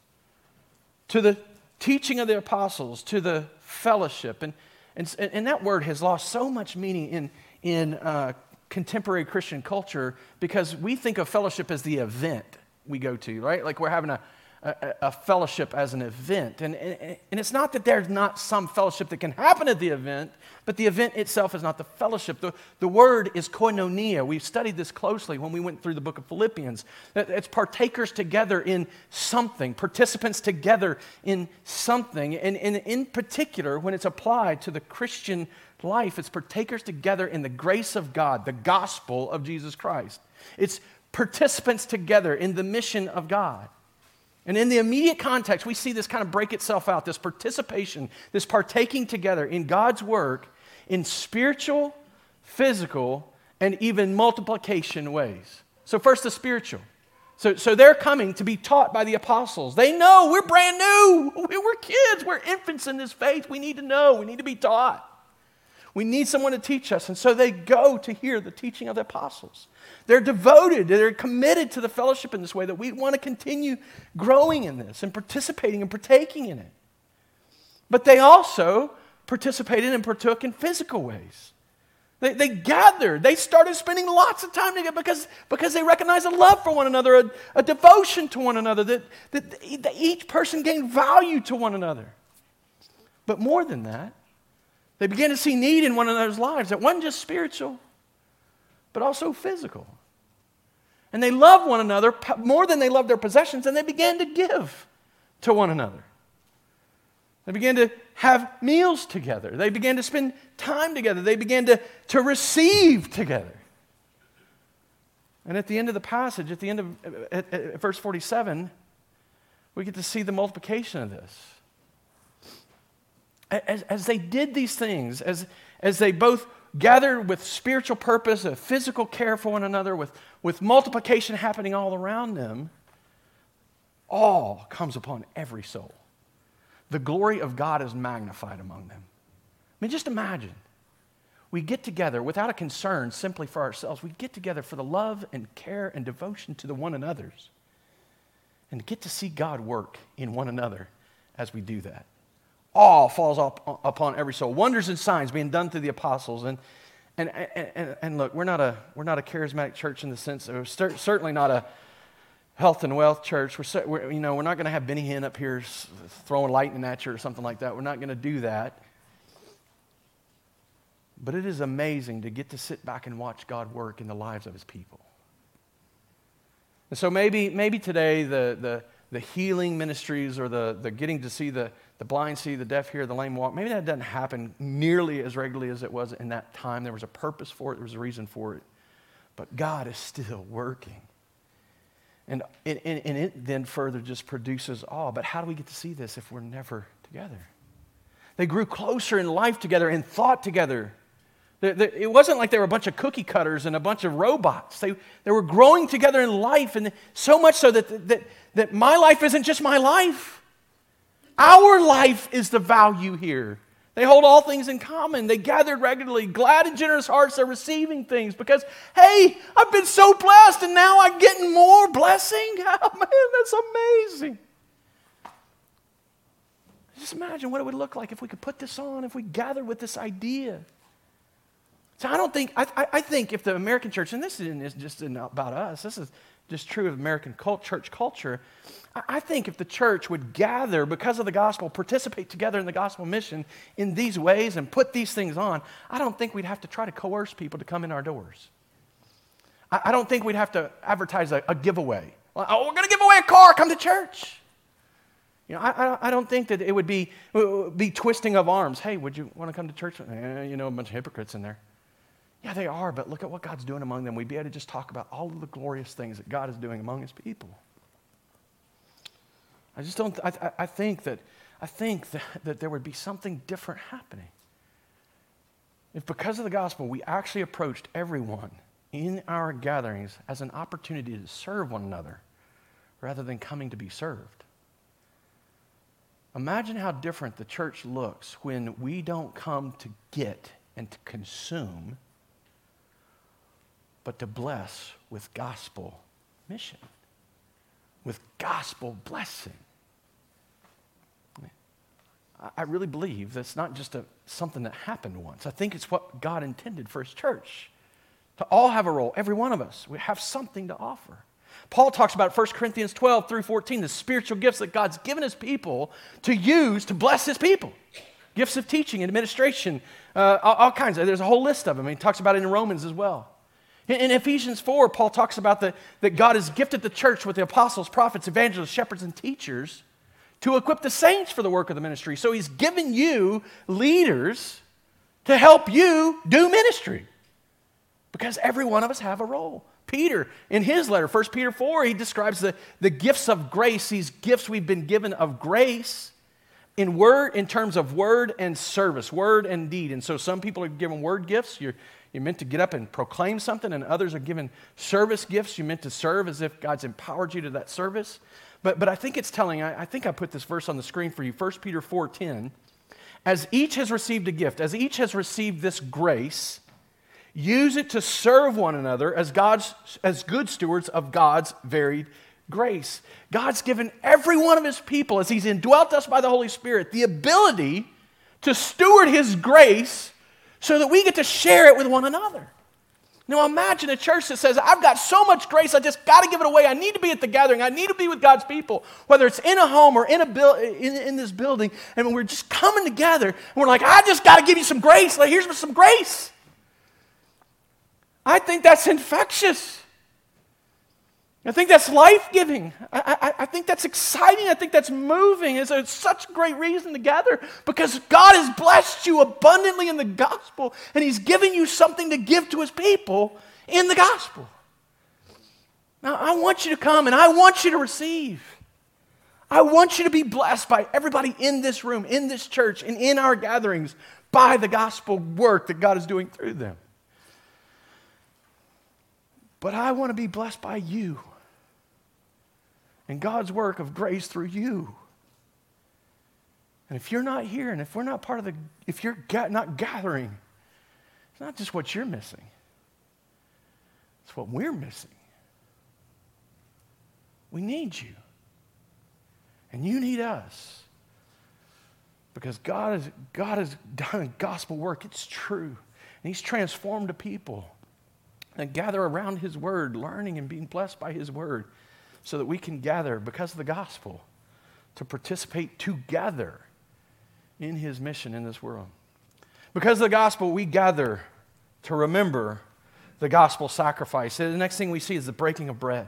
Speaker 1: to the teaching of the apostles, to the fellowship. And and, and that word has lost so much meaning in, in uh, contemporary Christian culture because we think of fellowship as the event we go to, right? Like we're having a, a, a, fellowship as an event. And, and, and it's not that there's not some fellowship that can happen at the event, but the event itself is not the fellowship. The, the word is koinonia. We've studied this closely when we went through the book of Philippians. It's partakers together in something, participants together in something. And, and in particular, when it's applied to the Christian life, it's partakers together in the grace of God, the gospel of Jesus Christ. It's participants together in the mission of God. And in the immediate context, we see this kind of break itself out this participation, this partaking together in God's work in spiritual, physical, and even multiplication ways. So, first, the spiritual. So, so they're coming to be taught by the apostles. They know we're brand new. We're kids. We're infants in this faith. We need to know. We need to be taught. We need someone to teach us. And so they go to hear the teaching of the apostles. They're devoted, they're committed to the fellowship in this way that we want to continue growing in this and participating and partaking in it. But they also participated and partook in physical ways. They, they gathered. They started spending lots of time together because, because they recognized a love for one another, a, a devotion to one another, that, that, that each person gained value to one another. But more than that, they began to see need in one another's lives that wasn't just spiritual, but also physical. And they loved one another more than they loved their possessions, and they began to give to one another. They began to have meals together. They began to spend time together. They began to, to receive together. And at the end of the passage, at the end of at, at verse 47, we get to see the multiplication of this. As, as they did these things, as, as they both gathered with spiritual purpose, a physical care for one another, with, with multiplication happening all around them, all comes upon every soul. The glory of God is magnified among them. I mean, just imagine. We get together without a concern simply for ourselves. We get together for the love and care and devotion to the one another's and get to see God work in one another as we do that. All falls up, upon every soul. Wonders and signs being done through the apostles. And, and, and, and look, we're not, a, we're not a charismatic church in the sense of, certainly not a health and wealth church. We're, we're you know, we're not going to have Benny Hinn up here throwing lightning at you or something like that. We're not going to do that. But it is amazing to get to sit back and watch God work in the lives of his people. And so maybe, maybe today the, the, the healing ministries or the, the getting to see the, the blind see, the deaf hear, the lame walk, maybe that doesn't happen nearly as regularly as it was in that time. There was a purpose for it, there was a reason for it. But God is still working. And, and, and it then further just produces awe. But how do we get to see this if we're never together? They grew closer in life together and thought together. It wasn't like they were a bunch of cookie cutters and a bunch of robots. They, they were growing together in life, and so much so that, that, that my life isn't just my life. Our life is the value here. They hold all things in common. They gathered regularly, glad and generous hearts. They're receiving things because, hey, I've been so blessed and now I'm getting more blessing. Oh, man, that's amazing. Just imagine what it would look like if we could put this on, if we gathered with this idea. So I don't think, I, I think if the American church, and this isn't just about us, this is just true of American cult, church culture. I, think if the church would gather because of the gospel, participate together in the gospel mission in these ways and put these things on, I don't think we'd have to try to coerce people to come in our doors. I, don't think we'd have to advertise a, a giveaway. oh, we're going to give away a car, come to church. You know, I, I, don't think that it would be, be twisting of arms. Hey, would you want to come to church? Eh, you know, a bunch of hypocrites in there. Yeah, they are, but look at what God's doing among them. We'd be able to just talk about all of the glorious things that God is doing among his people. I just don't, I, I think that, I think that, that there would be something different happening. If because of the gospel we actually approached everyone in our gatherings as an opportunity to serve one another rather than coming to be served. Imagine how different the church looks when we don't come to get and to consume but to bless with gospel mission, with gospel blessing. I really believe that's not just a, something that happened once. I think it's what God intended for His church to all have a role, every one of us. We have something to offer. Paul talks about 1 Corinthians 12 through 14, the spiritual gifts that God's given His people to use to bless His people. Gifts of teaching and administration, uh, all, all, kinds. There's a whole list of them. He talks about it in Romans as well. In Ephesians 4, Paul talks about the, that God has gifted the church with the apostles, prophets, evangelists, shepherds, and teachers to equip the saints for the work of the ministry. So he's given you leaders to help you do ministry because every one of us have a role. Peter, in his letter, 1 Peter 4, he describes the, the gifts of grace, these gifts we've been given of grace in word in terms of word and service word and deed and so some people are given word gifts you're, you're meant to get up and proclaim something, and others are given service gifts. You're meant to serve as if God's empowered you to that service. But, but I think it's telling, I, I think I put this verse on the screen for you 1 Peter 4:10. As each has received a gift, as each has received this grace, use it to serve one another as God's as good stewards of God's varied grace. God's given every one of his people, as he's indwelt us by the Holy Spirit, the ability to steward his grace so that we get to share it with one another. Now imagine a church that says, I've got so much grace, I just got to give it away. I need to be at the gathering. I need to be with God's people, whether it's in a home or in, a bu- in, in this building. And we're just coming together and we're like, I just got to give you some grace. Like, here's some grace. I think that's infectious. I think that's life giving. I, I, I, think that's exciting. I think that's moving. It's, it's such a great reason to gather because God has blessed you abundantly in the gospel and He's given you something to give to His people in the gospel. Now, I want you to come and I want you to receive. I want you to be blessed by everybody in this room, in this church, and in our gatherings by the gospel work that God is doing through them. But I want to be blessed by you and God's work of grace through you. And if you're not here and if we're not part of the, if you're ga- not gathering, it's not just what you're missing, it's what we're missing. We need you. And you need us. Because God has, God has done a gospel work. It's true. And He's transformed a people that gather around His word, learning and being blessed by His word so that we can gather because of the gospel to participate together in his mission in this world. Because of the gospel, we gather to remember the gospel sacrifice. the next thing we see is the breaking of bread.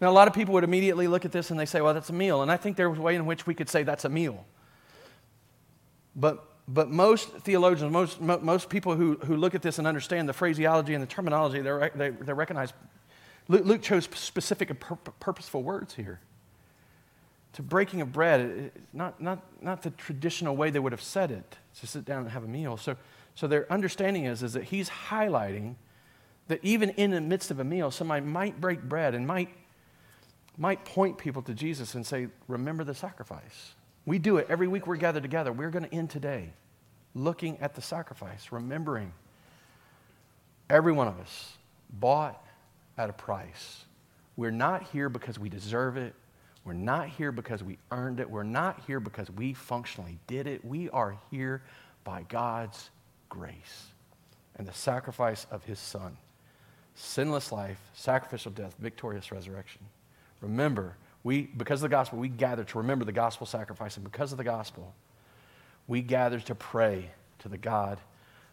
Speaker 1: Now, a lot of people would immediately look at this and they say, well, that's a meal. And I think there's a way in which we could say that's a meal. But, but most theologians, most, most people who, who look at this and understand the phraseology and the terminology, they, they recognize Luke, Luke chose specific and pur- purposeful words here. To breaking of bread, not, not, not the traditional way they would have said it, to sit down and have a meal. So, so their understanding is, is that he's highlighting that even in the midst of a meal, somebody might break bread and might, might point people to Jesus and say, Remember the sacrifice. We do it every week we're gathered together. We're going to end today looking at the sacrifice, remembering every one of us bought at a price. We're not here because we deserve it. We're not here because we earned it. We're not here because we functionally did it. We are here by God's grace and the sacrifice of His Son. Sinless life, sacrificial death, victorious resurrection. Remember, we, because of the gospel, we gather to remember the gospel sacrifice. And because of the gospel, we gather to pray to the God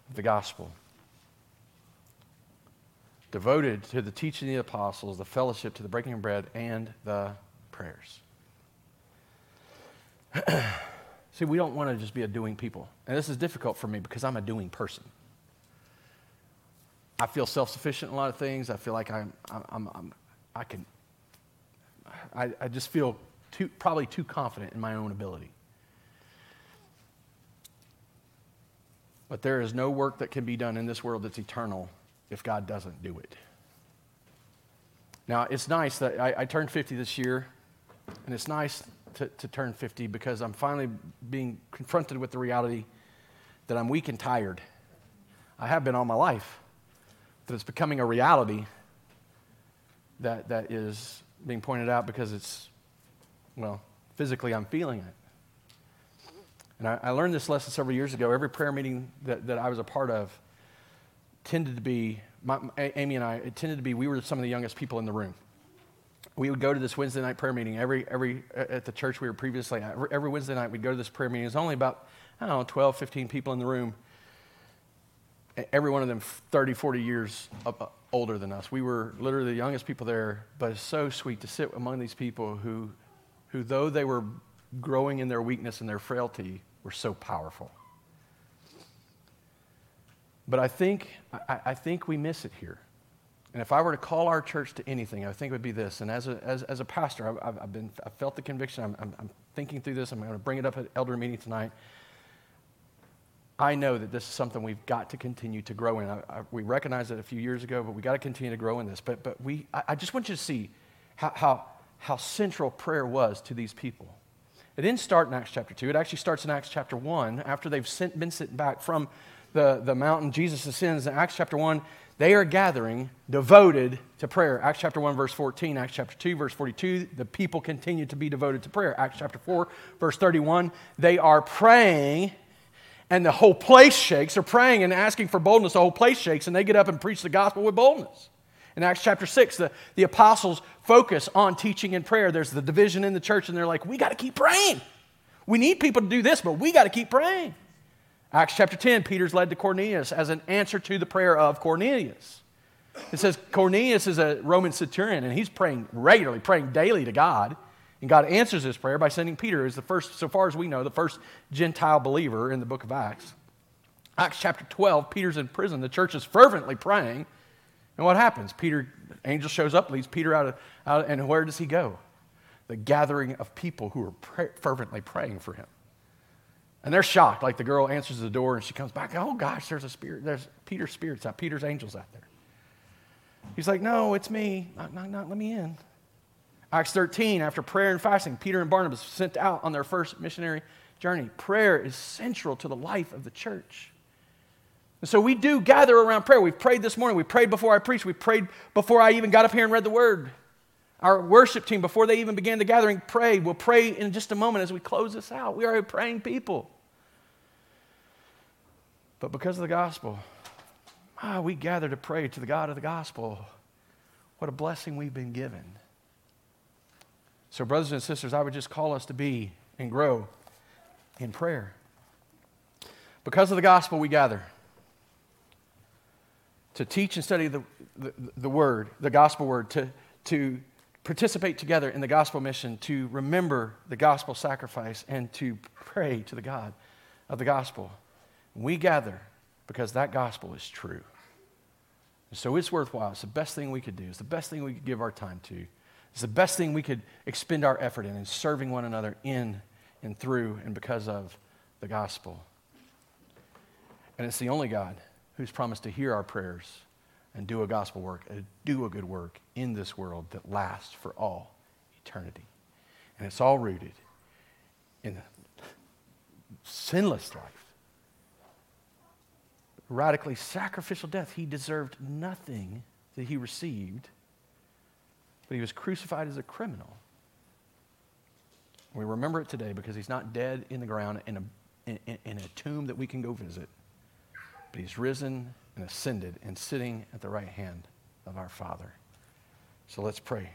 Speaker 1: of the gospel devoted to the teaching of the apostles, the fellowship, to the breaking of bread, and the prayers. See, we don't want to just be a doing people. And this is difficult for me because I'm a doing person. I feel self sufficient in a lot of things. I feel like I'm, I'm, I'm, i can, I, I just feel too, probably too confident in my own ability. But there is no work that can be done in this world that's eternal if God doesn't do it. Now, it's nice that I, I turned 50 this year, and it's nice to, to turn 50 because I'm finally being confronted with the reality that I'm weak and tired. I have been all my life, but it's becoming a reality that, that is being pointed out because it's, well, physically I'm feeling it. And I, I, learned this lesson several years ago. Every prayer meeting that, that I was a part of, tended to be, my, Amy and I, it tended to be, we were some of the youngest people in the room. We would go to this Wednesday night prayer meeting every, every, at the church we were previously at. Every Wednesday night we'd go to this prayer meeting. Was only about, I don't know, 12, 15 people in the room. Every one of them 30, 40 years older than us. We were literally the youngest people there, but it's so sweet to sit among these people who, who though they were growing in their weakness and their frailty, were so powerful. But I think, I, I, think we miss it here. And if I were to call our church to anything, I think it would be this. And as a, as, as a pastor, I've, I've, been, I've felt the conviction. I'm, I'm, I'm thinking through this. I'm going to bring it up at elder meeting tonight. I know that this is something we've got to continue to grow in. I, I, we recognized it a few years ago, but we got to continue to grow in this. But, but we, I, I just want you to see how, how, how central prayer was to these people. It didn't start in Acts chapter 2. It actually starts in Acts chapter 1 after they've sent, been sent back from the, the mountain Jesus ascends in Acts chapter 1, they are gathering devoted to prayer. Acts chapter 1, verse 14, Acts chapter 2, verse 42, the people continue to be devoted to prayer. Acts chapter 4, verse 31, they are praying and the whole place shakes. They're praying and asking for boldness, the whole place shakes, and they get up and preach the gospel with boldness. In Acts chapter 6, the, the apostles focus on teaching and prayer. There's the division in the church, and they're like, we got to keep praying. We need people to do this, but we got to keep praying. Acts chapter 10, Peter's led to Cornelius as an answer to the prayer of Cornelius. It says Cornelius is a Roman centurion, and he's praying regularly, praying daily to God. And God answers his prayer by sending Peter as the first, so far as we know, the first Gentile believer in the book of Acts. Acts chapter 12, Peter's in prison. The church is fervently praying. And what happens? Peter, angel shows up, leads Peter out, of, out and where does he go? The gathering of people who are pray, fervently praying for him. And they're shocked. Like the girl answers the door and she comes back. Oh gosh, there's a spirit. There's Peter's spirits out. Peter's angels out there. He's like, no, it's me. Knock, knock, knock, let me in. Acts 13, after prayer and fasting, Peter and Barnabas sent out on their first missionary journey. Prayer is central to the life of the church. And so we do gather around prayer. We've prayed this morning. We prayed before I preached. We prayed before I even got up here and read the word. Our worship team, before they even began the gathering, prayed. We'll pray in just a moment as we close this out. We are a praying people. But because of the gospel, ah, we gather to pray to the God of the gospel. What a blessing we've been given. So, brothers and sisters, I would just call us to be and grow in prayer. Because of the gospel, we gather to teach and study the, the, the, word, the gospel word, to, to participate together in the gospel mission, to remember the gospel sacrifice, and to pray to the God of the gospel. We gather because that gospel is true. So it's worthwhile. It's the best thing we could do. It's the best thing we could give our time to. It's the best thing we could expend our effort in, in serving one another in and through and because of the gospel. And it's the only God who's promised to hear our prayers and do a gospel work, and do a good work in this world that lasts for all eternity. And it's all rooted in sinless life, radically sacrificial death. He deserved nothing that he received, but he was crucified as a criminal. We remember it today because he's not dead in the ground in a, in, in a tomb that we can go visit but he's risen and ascended and sitting at the right hand of our Father. So let's pray.